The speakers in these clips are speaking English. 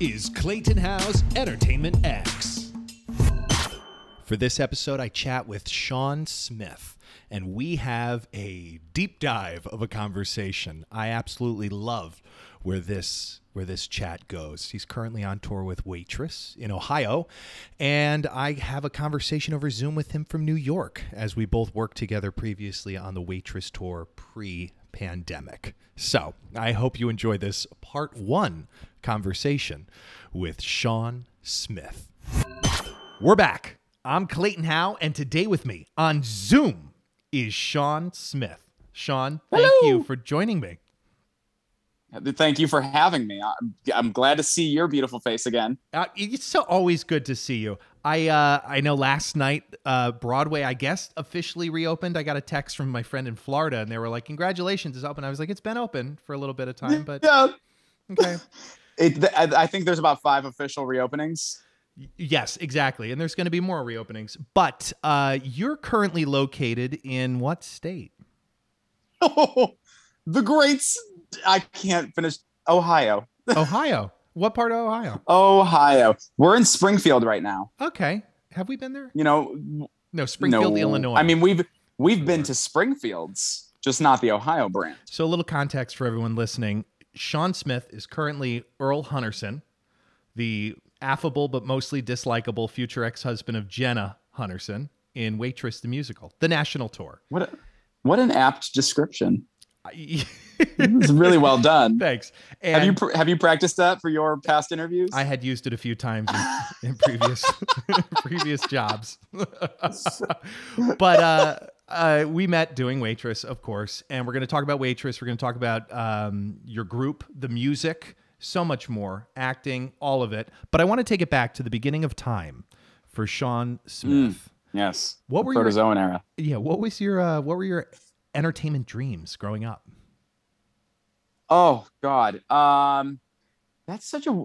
is Clayton Howe's Entertainment X. For this episode, I chat with Sean Smith, and we have a deep dive of a conversation. I absolutely love where this where this chat goes. He's currently on tour with Waitress in Ohio, and I have a conversation over Zoom with him from New York as we both worked together previously on the Waitress tour pre pandemic. So I hope you enjoy this part one conversation with Sean Smith. We're back. I'm Clayton Howe, and today with me on Zoom is Sean Smith. Sean, thank Hello. you for joining me. Thank you for having me. I'm, I'm glad to see your beautiful face again. Uh, it's so always good to see you. I uh, I know last night uh, Broadway, I guess, officially reopened. I got a text from my friend in Florida, and they were like, "Congratulations, it's open." I was like, "It's been open for a little bit of time, but yeah, okay." it, I think there's about five official reopenings. Yes, exactly. And there's going to be more reopenings. But uh, you're currently located in what state? Oh, the greats. I can't finish. Ohio, Ohio. What part of Ohio? Ohio. We're in Springfield right now. Okay. Have we been there? You know, No, Springfield, no, Illinois. I mean, we've we've been to Springfields, just not the Ohio brand. So, a little context for everyone listening Sean Smith is currently Earl Hunterson, the affable but mostly dislikable future ex husband of Jenna Hunterson in Waitress the Musical, the national tour. What a, what an apt description. It's really well done. Thanks. Have you pr- have you practiced that for your past interviews? I had used it a few times in, in previous previous jobs. but uh, uh, we met doing Waitress, of course, and we're going to talk about Waitress. We're going to talk about um, your group, the music, so much more, acting, all of it. But I want to take it back to the beginning of time for Sean Smith. yes. What were your- era? Yeah, what was your uh, what were your entertainment dreams growing up? Oh God. Um that's such a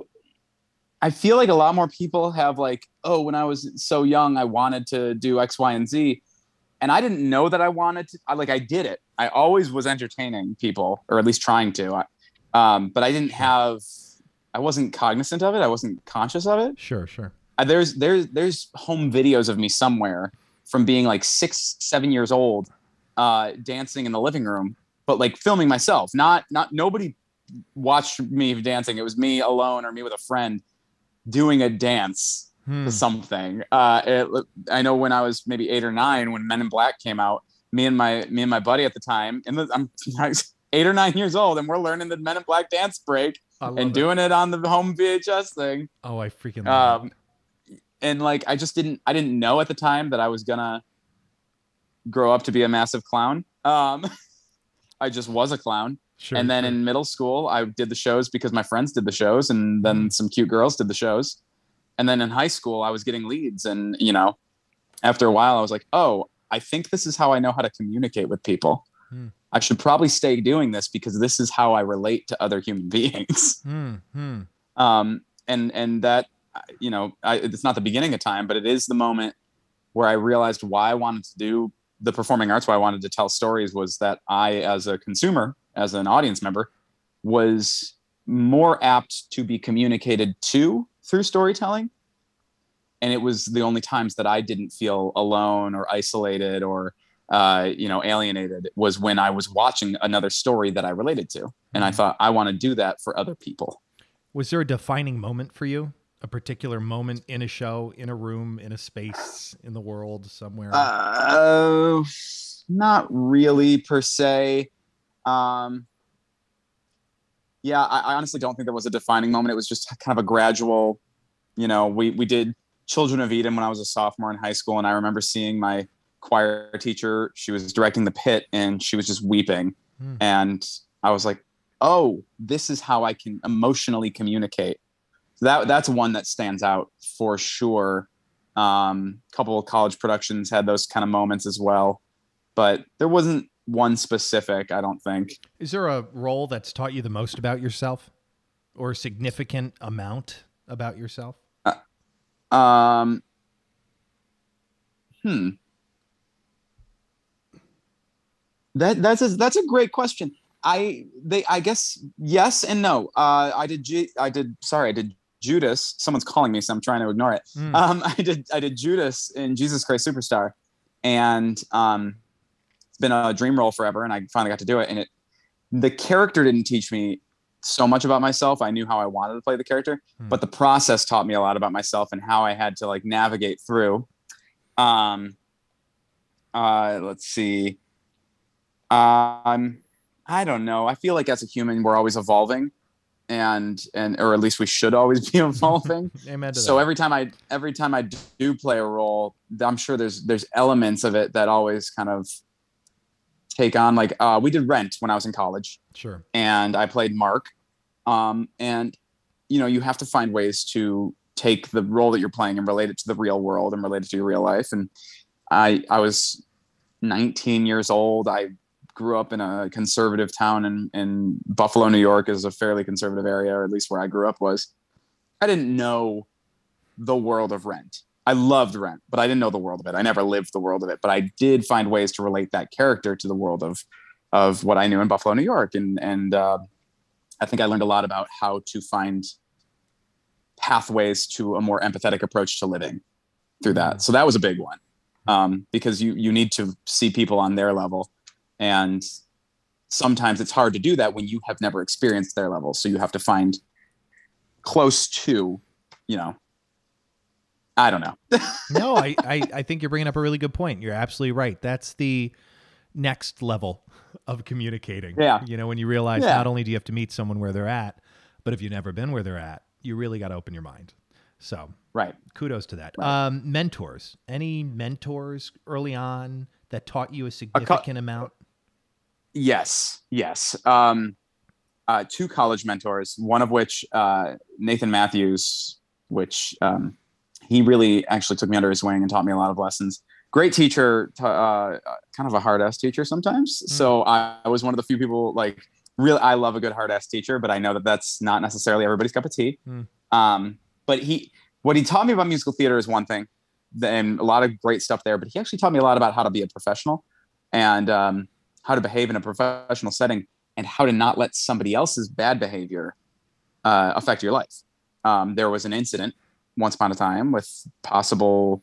I feel like a lot more people have like, oh, when I was so young, I wanted to do X, Y, and Z. And I didn't know that I wanted to I like I did it. I always was entertaining people, or at least trying to. I- Um, but I didn't have I wasn't cognizant of it. I wasn't conscious of it. Sure, sure. Uh, there's there's there's home videos of me somewhere from being like six seven years old uh dancing in the living room but like filming myself not not nobody watched me dancing it was me alone or me with a friend doing a dance Hmm. to something uh it, i know when i was maybe eight or nine when men in black came out me and my me and my buddy at the time and i'm eight or nine years old and we're learning the men in black dance break and it. doing it on the home vhs thing Oh, I freaking love um, and like I just didn't I didn't know at the time that I was gonna grow up to be a massive clown. Um, I just was a clown. Sure, and then sure. in middle school, I did the shows because my friends did the shows, and then some cute girls did the shows. And then in high school, I was getting leads, and you know, after a while, I was like, oh, I think this is how I know how to communicate with people. Hmm. I should probably stay doing this because this is how I relate to other human beings Hmm, hmm. um, and and that you know I, it's not the beginning of time but it is the moment where i realized why i wanted to do the performing arts why i wanted to tell stories was that i as a consumer as an audience member was more apt to be communicated to through storytelling and it was the only times that i didn't feel alone or isolated or uh, you know alienated was when i was watching another story that i related to and i Mhm. thought i want to do that for other people Was there a defining moment for you? A particular moment in a show, in a room, in a space, in the world, somewhere? Uh, not really per se. Um, yeah, I, I honestly don't think there was a defining moment. It was just kind of a gradual. You know, we we did Children of Eden when I was a sophomore in high school, and I remember seeing my choir teacher. She was directing the pit, and she was just weeping, Hmm. and I was like, "Oh, this is how I can emotionally communicate." That that's one that stands out for sure. Um, a couple of college productions had those kind of moments as well, but there wasn't one specific. I don't think. Is there a role that's taught you the most about yourself or a significant amount about yourself? Um, hmm. That that's a, that's a great question. I they I guess yes and no. Uh, I did G, I did sorry I did Judas. Someone's calling me, so I'm trying to ignore it. Mm. Um, I did I did Judas in Jesus Christ Superstar, and um, it's been a dream role forever, and I finally got to do it. And it the character didn't teach me so much about myself. I knew how I wanted to play the character, Hmm. but the process taught me a lot about myself and how I had to like navigate through. Um, uh, let's see. Um, I don't know. I feel like as a human, we're always evolving, and and or at least we should always be evolving. Amen to so that. every time I every time I do play a role, I'm sure there's there's elements of it that always kind of take on. Like uh, we did Rent when I was in college, sure. and I played Mark. Um, and you know, you have to find ways to take the role that you're playing and relate it to the real world and relate it to your real life. And I I was 19 years old. I grew up in a conservative town in, in Buffalo, New York is a fairly conservative area, or at least where I grew up was. I didn't know the world of rent. I loved rent, but I didn't know the world of it. I never lived the world of it, but I did find ways to relate that character to the world of of what I knew in Buffalo, New York. And and uh, I think I learned a lot about how to find pathways to a more empathetic approach to living through that. So that was a big one um, because you you need to see people on their level, and sometimes it's hard to do that when you have never experienced their level. So you have to find close to, you know, I don't know. no, I, I, I think you're bringing up a really good point. You're absolutely right. That's the next level of communicating. Yeah. You know, when you realize Yeah. not only do you have to meet someone where they're at, but if you've never been where they're at, you really got to open your mind. So right. kudos to that. Right. Um, mentors. Any mentors early on that taught you a significant amount? Yes, yes. Um, uh, two college mentors, one of which uh, Nathan Matthews, which um, he really actually took me under his wing and taught me a lot of lessons. Great teacher, t- uh, kind of a hard ass teacher sometimes. So I, I was one of the few people like really. I love a good hard ass teacher, but I know that that's not necessarily everybody's cup of tea. Mm. Um, but he, what he taught me about musical theater is one thing, and a lot of great stuff there. But he actually taught me a lot about how to be a professional and um, how to behave in a professional setting and how to not let somebody else's bad behavior uh, affect your life. Um, there was an incident once upon a time with possible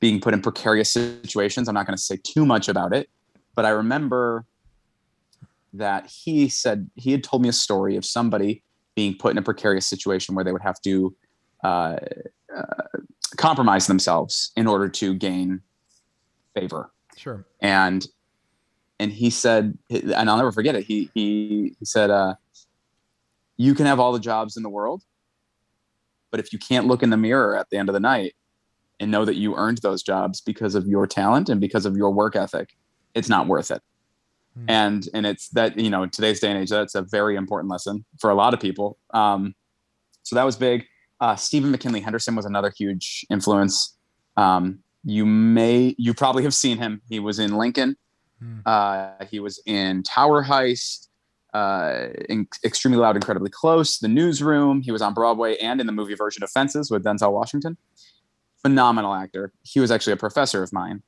being put in precarious situations. I'm not going to say too much about it, but I remember that he said he had told me a story of somebody being put in a precarious situation where they would have to uh, uh, compromise themselves in order to gain favor. Sure. and and he said and i'll never forget it. He he, he said uh, you can have all the jobs in the world but if you can't look in the mirror at the end of the night and know that you earned those jobs because of your talent and because of your work ethic it's not worth it. Hmm. and and it's that you know today's day and age that's a very important lesson for a lot of people. Um, so that was big uh, stephen mckinley henderson was another huge influence. Um, you may you probably have seen him. He was in lincoln. Hmm. uh, he was in tower heist uh, in extremely loud incredibly close the newsroom. He was on broadway and in the movie version of fences with denzel washington. Phenomenal actor. He was actually a professor of mine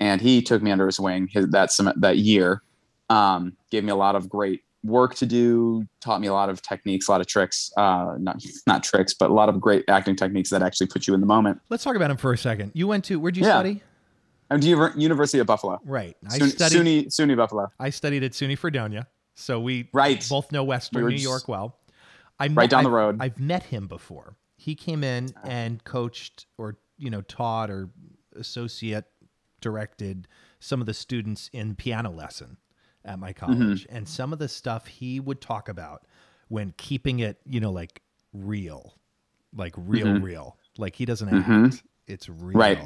and he took me under his wing his, that sem- that year. Um, gave me a lot of great work to do taught me a lot of techniques a lot of tricks uh, not not tricks but a lot of great acting techniques that actually put you in the moment Let's talk about him for a second. You went to where'd you Yeah. study? and Uver- university of buffalo Right. I SUNY, studied. SUNY, SUNY buffalo I studied at SUNY Fredonia, so we Right. both know Western We New York well. I right down the I've- road I've met him before. He came in and coached or you know taught or associate directed some of the students in piano lesson at my college and some of the stuff he would talk about when keeping it you know like real like real Mhm. real like he doesn't Mhm. act it's real Right.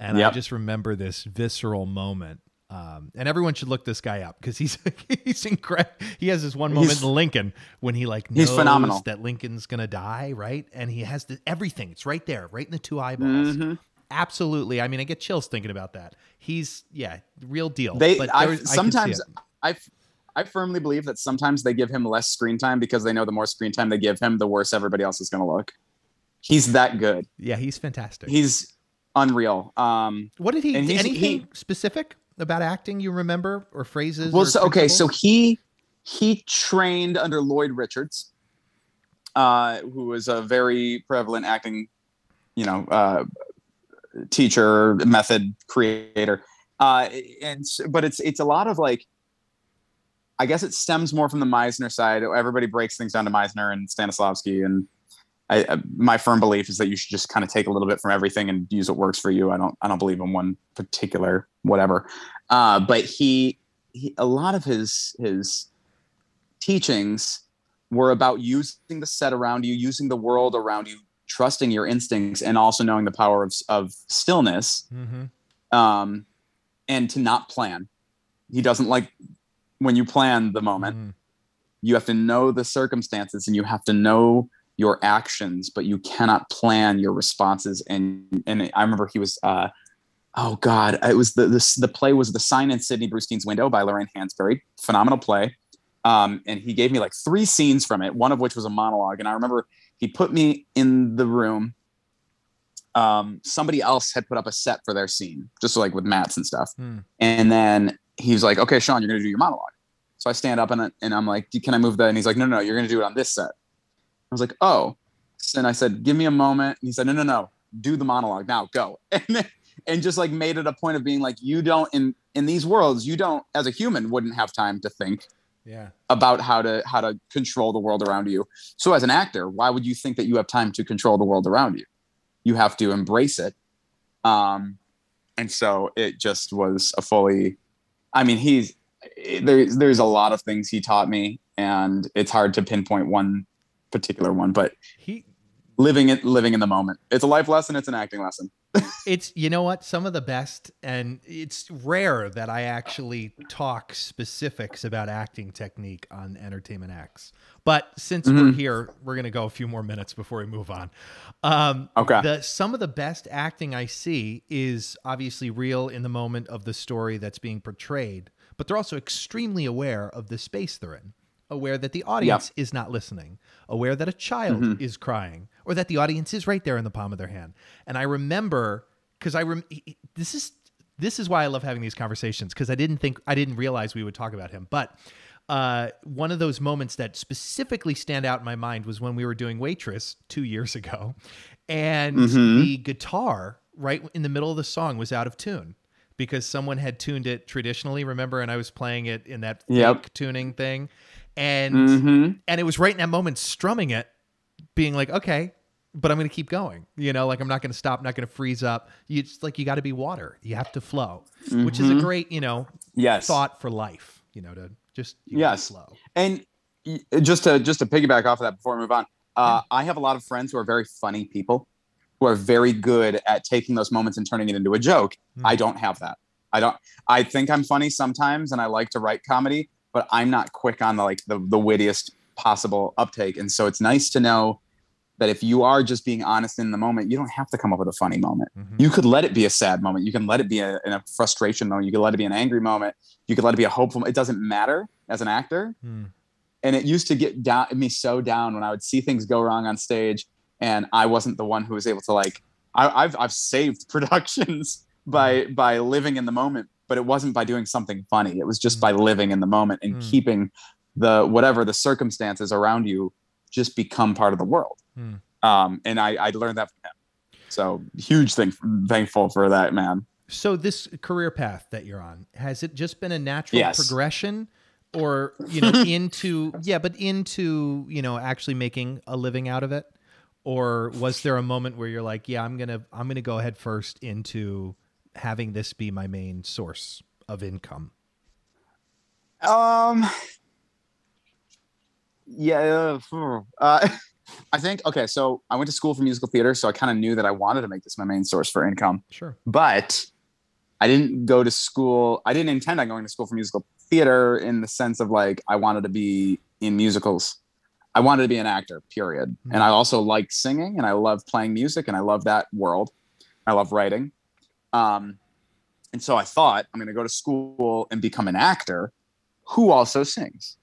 and i just remember this visceral moment um, and everyone should look this guy up because he's he's incredible. He has this one moment He's- in Lincoln when he like he's knows phenomenal. that Lincoln's gonna die, right? And he has the, everything. It's right there, right in the two eyeballs. Mhm. Absolutely. I mean, I get chills thinking about that. He's yeah, real deal. they but I, was- I sometimes. I, I firmly believe that sometimes they give him less screen time because they know the more screen time they give him the worse everybody else is going to look he's that good yeah, he's fantastic. he's unreal um what did he? Anything he- specific about acting you remember or phrases? well or so okay so he he trained under lloyd richards uh, who was a very prevalent acting, you know, uh, teacher, method creator. Uh, and but it's it's a lot of like, I guess it stems more from the Meisner side. Everybody breaks things down to Meisner and Stanislavski, and I, my firm belief is that you should just kind of take a little bit from everything and use what works for you. I don't I don't believe in one particular whatever. Uh, but he, he a lot of his his teachings were about using the set around you, using the world around you, trusting your instincts, and also knowing the power of, of stillness, Mm-hmm. um, and to not plan. He doesn't like when you plan the moment. Mm. You have to know the circumstances and you have to know your actions, but you cannot plan your responses. And and I remember he was. Uh, Oh God! It was the, the the play was the sign in Sidney Brustein's window by Lorraine Hansberry. Phenomenal play. Um, and he gave me like three scenes from it, one of which was a monologue. And I remember he put me in the room. Um, somebody else had put up a set for their scene, just like with mats and stuff. Hmm. And then he's like, "Okay, Sean, you're gonna do your monologue." So I stand up and, and I'm like, "Can I move that?" And he's like, "No, no, no, you're gonna do it on this set." I was like, "Oh." And I said, "Give me a moment." And he said, "No, no, no, do the monologue now. Go." And then, and just like made it a point of being like, "You don't in in these worlds, you don't as a human wouldn't have time to think." Yeah. about how to how to control the world around you. So as an actor, why would you think that you have time to control the world around you? You have to embrace it. Um and so it just was a fully I mean he's there's there's a lot of things he taught me and it's hard to pinpoint one particular one, but He living it living in the moment. It's a life lesson, it's an acting lesson. it's you know what some of the best and it's rare that i actually talk specifics about acting technique on entertainment x but since we're Mhm. here we're going to go a few more minutes before we move on um Okay. the some of the best acting i see is obviously real in the moment of the story that's being portrayed but they're also extremely aware of the space they're in aware that the audience is not listening aware that a child Mhm. is crying or that the audience is right there in the palm of their hand and i remember because i rem- this is this is why i love having these conversations because i didn't think i didn't realize we would talk about him but uh, one of those moments that specifically stand out in my mind was when we were doing waitress two years ago and Mhm. the guitar right in the middle of the song was out of tune because someone had tuned it traditionally remember and i was playing it in that fake Yep. tuning thing and Mhm. and it was right in that moment strumming it being like okay but i'm going to keep going you know like i'm not going to stop not going to freeze up you just like you got to be water you have to flow which is a Mhm. great you know Yes. thought for life you know to just you Yes. flow and just to just to piggyback off of that before we move on uh, i have a lot of friends who are very funny people who are very good at taking those moments and turning it into a joke Hmm. i don't have that i don't i think i'm funny sometimes and i like to write comedy but i'm not quick on the like the, the wittiest possible uptake and so it's nice to know that if you are just being honest in the moment you don't have to come up with a funny moment Mhm. you could let it be a sad moment. You can let it be a, a frustration moment. You could let it be an angry moment. You could let it be a hopeful. It doesn't matter as an actor. Hmm. And it used to get down me so down when I would see things go wrong on stage, and I wasn't the one who was able to like. I, I've I've saved productions by by living in the moment, but it wasn't by doing something funny. It was just by living in the moment and Mm. keeping the whatever the circumstances around you just become part of the world. Hmm. Um, and I I learned that from him. So huge thing, thankful for that man. So this career path that you're on, has it just been a natural Yes. progression or, you know, into yeah, but into, you know, actually making a living out of it? Or was there a moment where you're like, yeah, I'm going to I'm to go ahead first into having this be my main source of income? Um. Yeah. Uh, I think okay. So I went to school for musical theater, so I kind of knew that I wanted to make this my main source for income. Sure. But I didn't go to school. I didn't intend on going to school for musical theater in the sense of like I wanted to be in musicals. I wanted to be an actor. Period. Hmm. And I also like singing, and I love playing music, and I love that world. I love writing. Um, and so I thought I'm going to go to school and become an actor who also sings.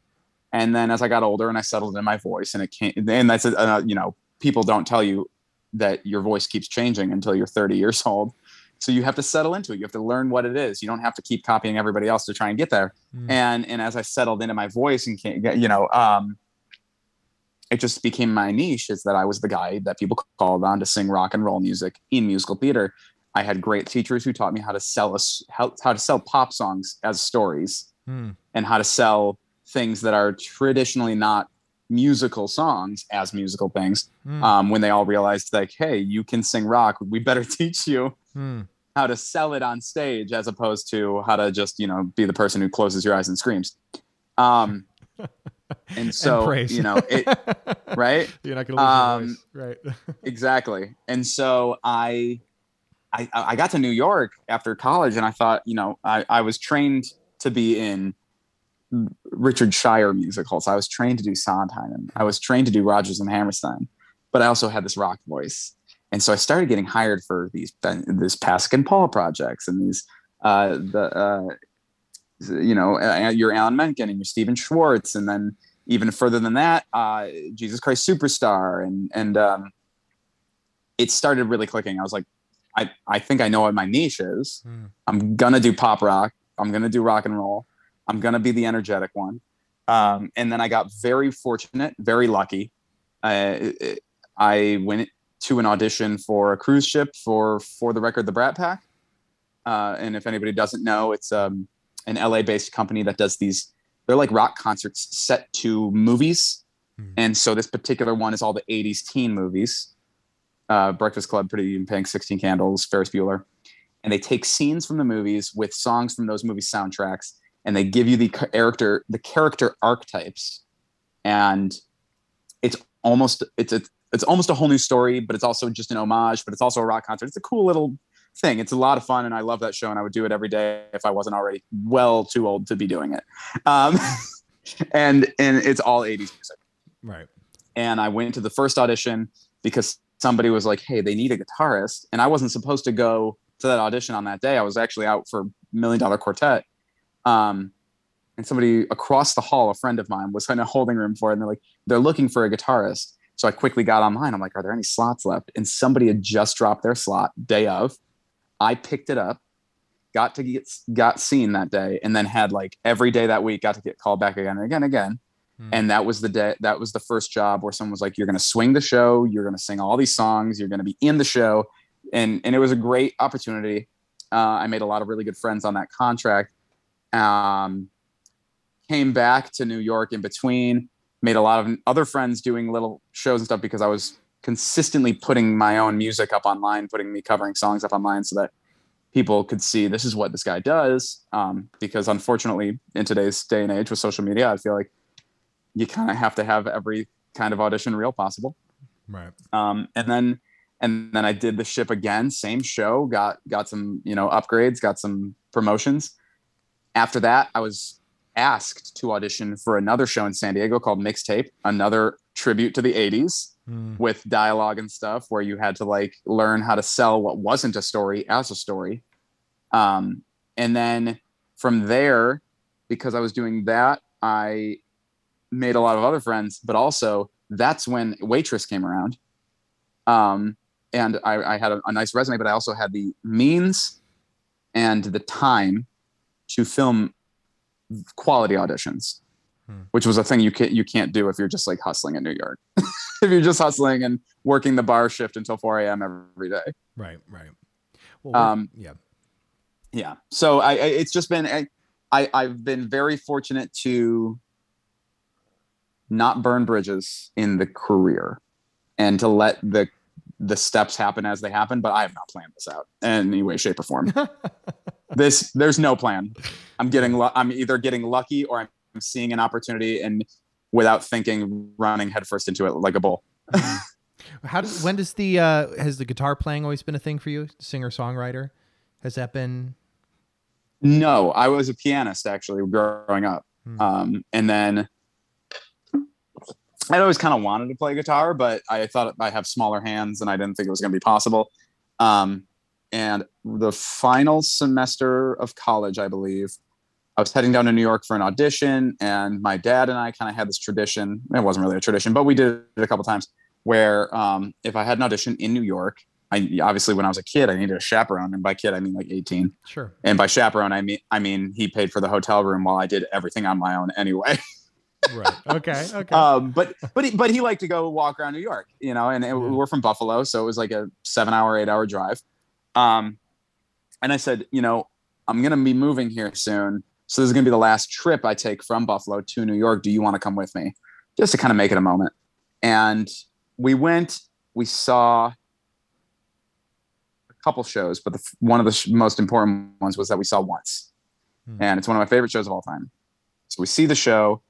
And then as I got older and I settled in my voice, and it came, and that's uh, you know, people don't tell you that your voice keeps changing until you're 30 years old. So you have to settle into it. You have to learn what it is. You don't have to keep copying everybody else to try and get there. Mm. And and as I settled into my voice and came, you know, um, it just became my niche is that I was the guy that people called on to sing rock and roll music in musical theater. I had great teachers who taught me how to sell us how, how to sell pop songs as stories Hmm. and how to sell things that are traditionally not musical songs as musical things. Hmm. Um, when they all realized like, hey, you can sing rock, we better teach you Hmm. how to sell it on stage as opposed to how to just you know be the person who closes your eyes and screams. Um, and so praise. you know it right You're not gonna lose Um, your voice, right? exactly and so I, I i got to new york after college and i thought you know i, I was trained to be in richard shire musicals. I was trained to do sondheim and i was trained to do rodgers and hammerstein but i also had this rock voice. And so i started getting hired for these pasek and paul projects and these uh the uh you know uh, your alan menken and your stephen schwartz. And then even further than that uh jesus christ superstar. And and um it started really clicking. I was like, I, I think I know what my niche is. Hmm. I'm gonna do pop rock. I'm gonna do rock and roll. I'm gonna be the energetic one. Um, and then I got very fortunate, very lucky. Uh, I went to an audition for a cruise ship for for the record, the Brat Pack. Uh, and if anybody doesn't know, it's um, an LA-based company that does these. They're like rock concerts set to movies, Hmm. and so this particular one is all the '80s teen movies uh, Breakfast Club, Pretty in Pink, 16 Candles, Ferris Bueller. And they take scenes from the movies with songs from those movie soundtracks, and they give you the character, the character archetypes. And it's almost it's a, it's almost a whole new story, but it's also just an homage, but it's also a rock concert. It's a cool little thing. It's a lot of fun, and I love that show, and I would do it every day if I wasn't already well too old to be doing it. Um, and and it's all 80s music right. and I went to the first audition because somebody was like, "Hey, they need a guitarist," and I wasn't supposed to go to that audition on that day. I was actually out for Million Dollar Quartet, um, and somebody across the hall, a friend of mine, was in a holding room for it, and they're like, "They're looking for a guitarist." So I quickly got online. I'm like, "Are there any slots left?" And somebody had just dropped their slot day of. I picked it up, got to get got seen that day, and then had like every day that week got to get called back again and again and again Hmm. and that was the day that was the first job where someone was like you're going to swing the show you're going to sing all these songs you're going to be in the show. And and it was a great opportunity. Uh, i made a lot of really good friends on that contract. Um, came back to new york in between made a lot of other friends doing little shows and stuff because i was consistently putting my own music up online putting me covering songs up online so that people could see this is what this guy does. Um, because unfortunately in today's day and age with social media i feel like you kind of have to have every kind of audition reel possible. Right. Um, and then and then I did the ship again, same show, got got some, you know, upgrades, got some promotions. After that, I was asked to audition for another show in San Diego called Mixtape, another tribute to the 80s Hmm. with dialogue and stuff where you had to like learn how to sell what wasn't a story as a story. Um, and then from there, because I was doing that, I made a lot of other friends, but also that's when Waitress came around. Um, and I, I had a, a nice resume, but I also had the means and the time to film quality auditions, Hmm. which was a thing you can't you can't do if you're just like hustling in New York. if you're just hustling and working the bar shift until 4 a.m. every day. Right. Right. Well, Um, yeah. yeah so i, I it's just been I, I i've been very fortunate to not burn bridges in the career and to let the the steps happen as they happen but i have not planned this out in any way shape or form this there's no plan i'm getting lu- i'm either getting lucky or i'm seeing an opportunity and without thinking running headfirst into it like a bull How does when does the uh has the guitar playing always been a thing for you? Singer songwriter? Has that been No, I was a pianist actually growing up. Hmm. Um, and then I'd always kind of wanted to play guitar, but I thought I have smaller hands and I didn't think it was going to be possible. Um, and the final semester of college, I believe, I was heading down to New York for an audition, and my dad and I kind of had this tradition. It wasn't really a tradition, but we did it a couple times where um, if I had an audition in New York, I obviously when I was a kid, I needed a chaperone, and by kid I mean like 18 sure? and by chaperone i mean i mean he paid for the hotel room while i did everything on my own anyway right. Okay. Okay. um, but but he, but he liked to go walk around New York, you know, and it, we're from Buffalo, so it was like a seven hour, eight hour drive. Um, and I said, you know, I'm gonna be moving here soon, so this is gonna be the last trip I take from Buffalo to New York. Do you want to come with me, just to kind of make it a moment? And we went. We saw a couple shows, but the, one of the sh- most important ones was that we saw once, Hmm. and it's one of my favorite shows of all time. So we see the show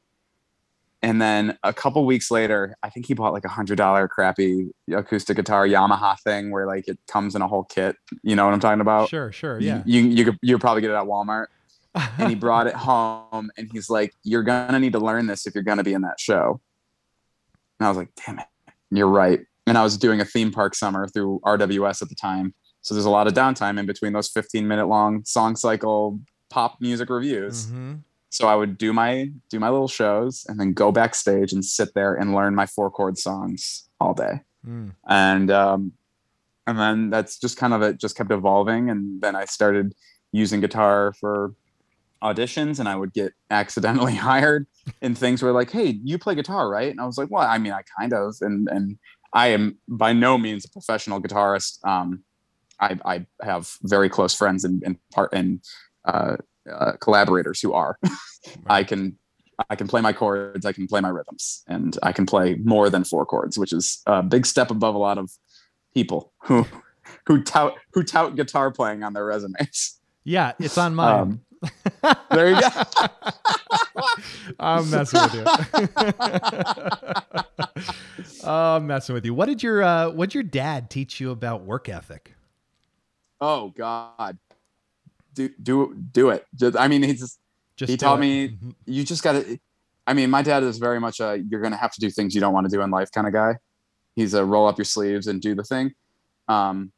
and then a couple weeks later, I think he bought like a hundred dollar crappy acoustic guitar Yamaha thing where like it comes in a whole kit. You know what I'm talking about? sure. Sure. Yeah. You you could you probably get it at Walmart. And he brought it home and he's like, You're gonna need to learn this if you're gonna be in that show. And I was like, damn it, you're right. And I was doing a theme park summer through RWS at the time. So there's a lot of downtime in between those 15 minute long song cycle pop music revues Mhm. So i would do my do my little shows and then go backstage and sit there and learn my four chord songs all day. Mm. and um and then that's just kind of it just kept evolving. And then i started using guitar for auditions and i would get accidentally hired in things where like hey you play guitar right? And i was like well i mean i kind of. And and i am by no means a professional guitarist. Um i i have very close friends and and part and uh, uh collaborators who are I can I can play my chords, I can play my rhythms, and I can play more than four chords, which is a big step above a lot of people who who tout who tout guitar playing on their resumes. Yeah, it's on mine. Um, there you go. I'm messing with you. oh, I'm messing with you. What did your uh, what did your dad teach you about work ethic? Oh God, do do do it. Just, I mean, he's just, Just He taught it. me- Mhm. you just got to. I mean, my dad is very much a you're going to have to do things you don't want to do in life kind of guy. He's a roll up your sleeves and do the thing. Um,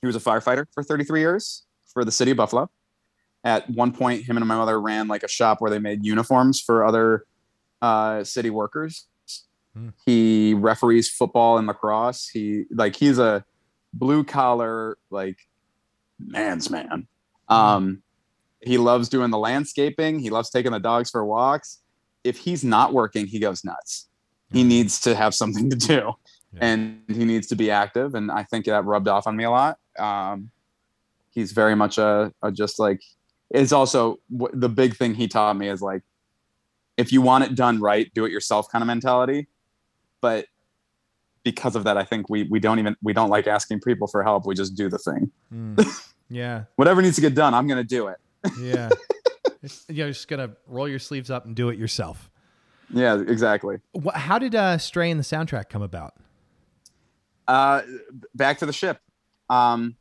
he was a firefighter for 33 years for the city of Buffalo. At one point, him and my mother ran like a shop where they made uniforms for other uh, city workers. Hmm. He referees football and lacrosse. He like he's a blue collar like man's man. Um, he loves doing the landscaping. He loves taking the dogs for walks. If he's not working, he goes nuts. He needs to have something to do, Yeah. and he needs to be active. And I think that rubbed off on me a lot. Um, he's very much a, a just like. It's also the big thing he taught me is like, if you want it done right, do it yourself kind of mentality. But because of that, I think we we don't even we don't like asking people for help. We just do the thing. Mm. Yeah, Whatever needs to get done, I'm gonna do it. yeah. You're just gonna roll your sleeves up and do it yourself. Yeah, exactly. How did uh, Stray in the soundtrack come about? Uh, back to the ship. Um,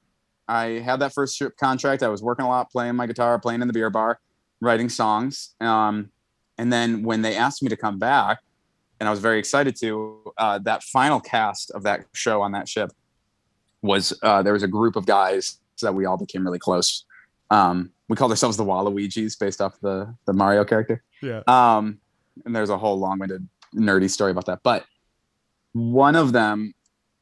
I had that first ship contract. I was working a lot, playing my guitar, playing in the beer bar, writing songs. Um, and then when they asked me to come back, and I was very excited to, uh, that final cast of that show on that ship was uh, there was a group of guys that we all became really close. Um, we called ourselves the Waluigi's based off the the Mario character. Yeah. Um, and there's a whole long-winded nerdy story about that. But one of them,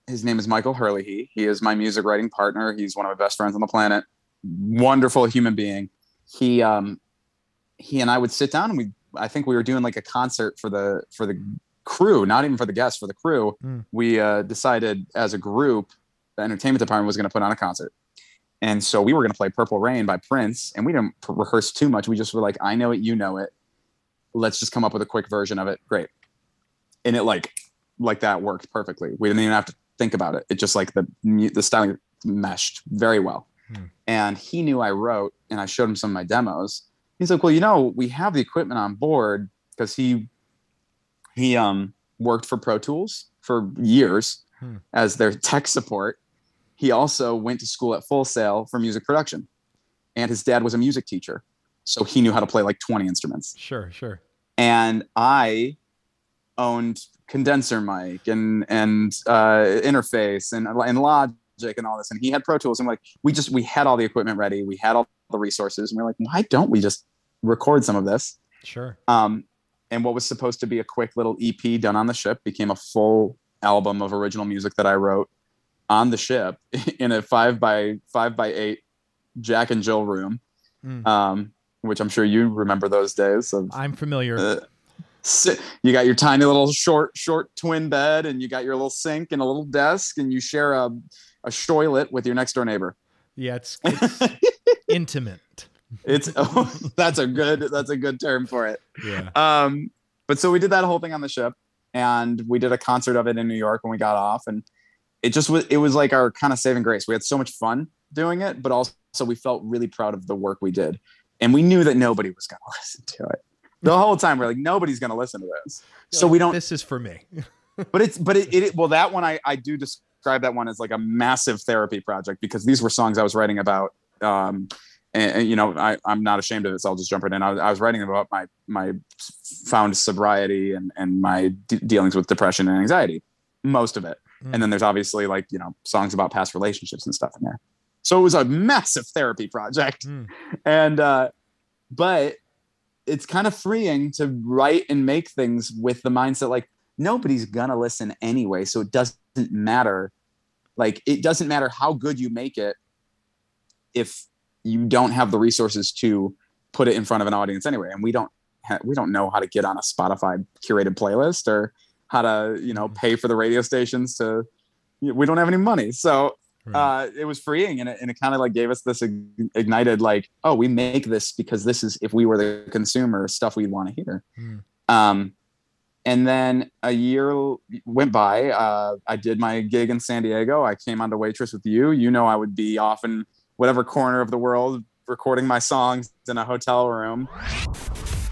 his name is Michael Hurley. He is my music writing partner. He's one of my best friends on the planet. Wonderful human being. He um he and I would sit down and we I think we were doing like a concert for the for the crew, not even for the guests, for the crew. Mm. We uh, decided as a group, the entertainment department was going to put on a concert. And so we were going to play Purple Rain by Prince, and we didn't rehearse too much. We just were like, I know it, you know it. Let's just come up with a quick version of it. Great. And it like like that worked perfectly. We didn't even have to think about it. It just like the the styling meshed very well. Hmm. And he knew I wrote, and I showed him some of my demos. He's like, "Well, you know, we have the equipment on board because he he um worked for Pro Tools for years Hmm. as their tech support. He also went to school at Full Sail for music production, and his dad was a music teacher, so he knew how to play like twenty instruments Sure, sure. and I owned condenser mic and and uh, interface and and Logic and all this, and he had Pro Tools. And like we just we had all the equipment ready, we had all the resources, and we are like, why don't we just record some of this? Sure. Um, and what was supposed to be a quick little EP done on the ship became a full album of original music that I wrote on the ship in a five by five by eight Jack and Jill room, Mm. um, which I'm sure you remember those days of I'm familiar. uh, you got your tiny little short short twin bed and you got your little sink and a little desk and you share a a toilet with your next door neighbor yeah it's, it's intimate it's oh, that's a good that's a good term for it yeah um but so we did that whole thing on the ship and we did a concert of it in new york when we got off and it just was it was like our kind of saving grace. We had so much fun doing it but also we felt really proud of the work we did. And we knew that nobody was going to listen to it. The whole time we're like nobody's going to listen to this. So we don't this is for me. But it's but it, it well that one i i do describe that one as like a massive therapy project because these were songs i was writing about um and, and you know I, i'm not ashamed of it so i'll just jump right in. I was, I was writing about my my found sobriety and and my d- dealings with depression and anxiety most of it mm. and then there's obviously like you know songs about past relationships and stuff in there so it was a massive therapy project mm. and uh but it's kind of freeing to write and make things with the mindset like nobody's gonna listen anyway so it doesn't matter like it doesn't matter how good you make it if you don't have the resources to put it in front of an audience anyway and we don't ha- we don't know how to get on a spotify curated playlist or how to you know mm-hmm. pay for the radio stations to we don't have any money. So uh, it was freeing and it, and it kind of like gave us this ignited like oh we make this because this is if we were the consumer stuff we'd want to hear. Mm. um, and then a year went by uh, i did my gig in san diego. I came on to waitress with you. You know i would be off in whatever corner of the world recording my songs in a hotel room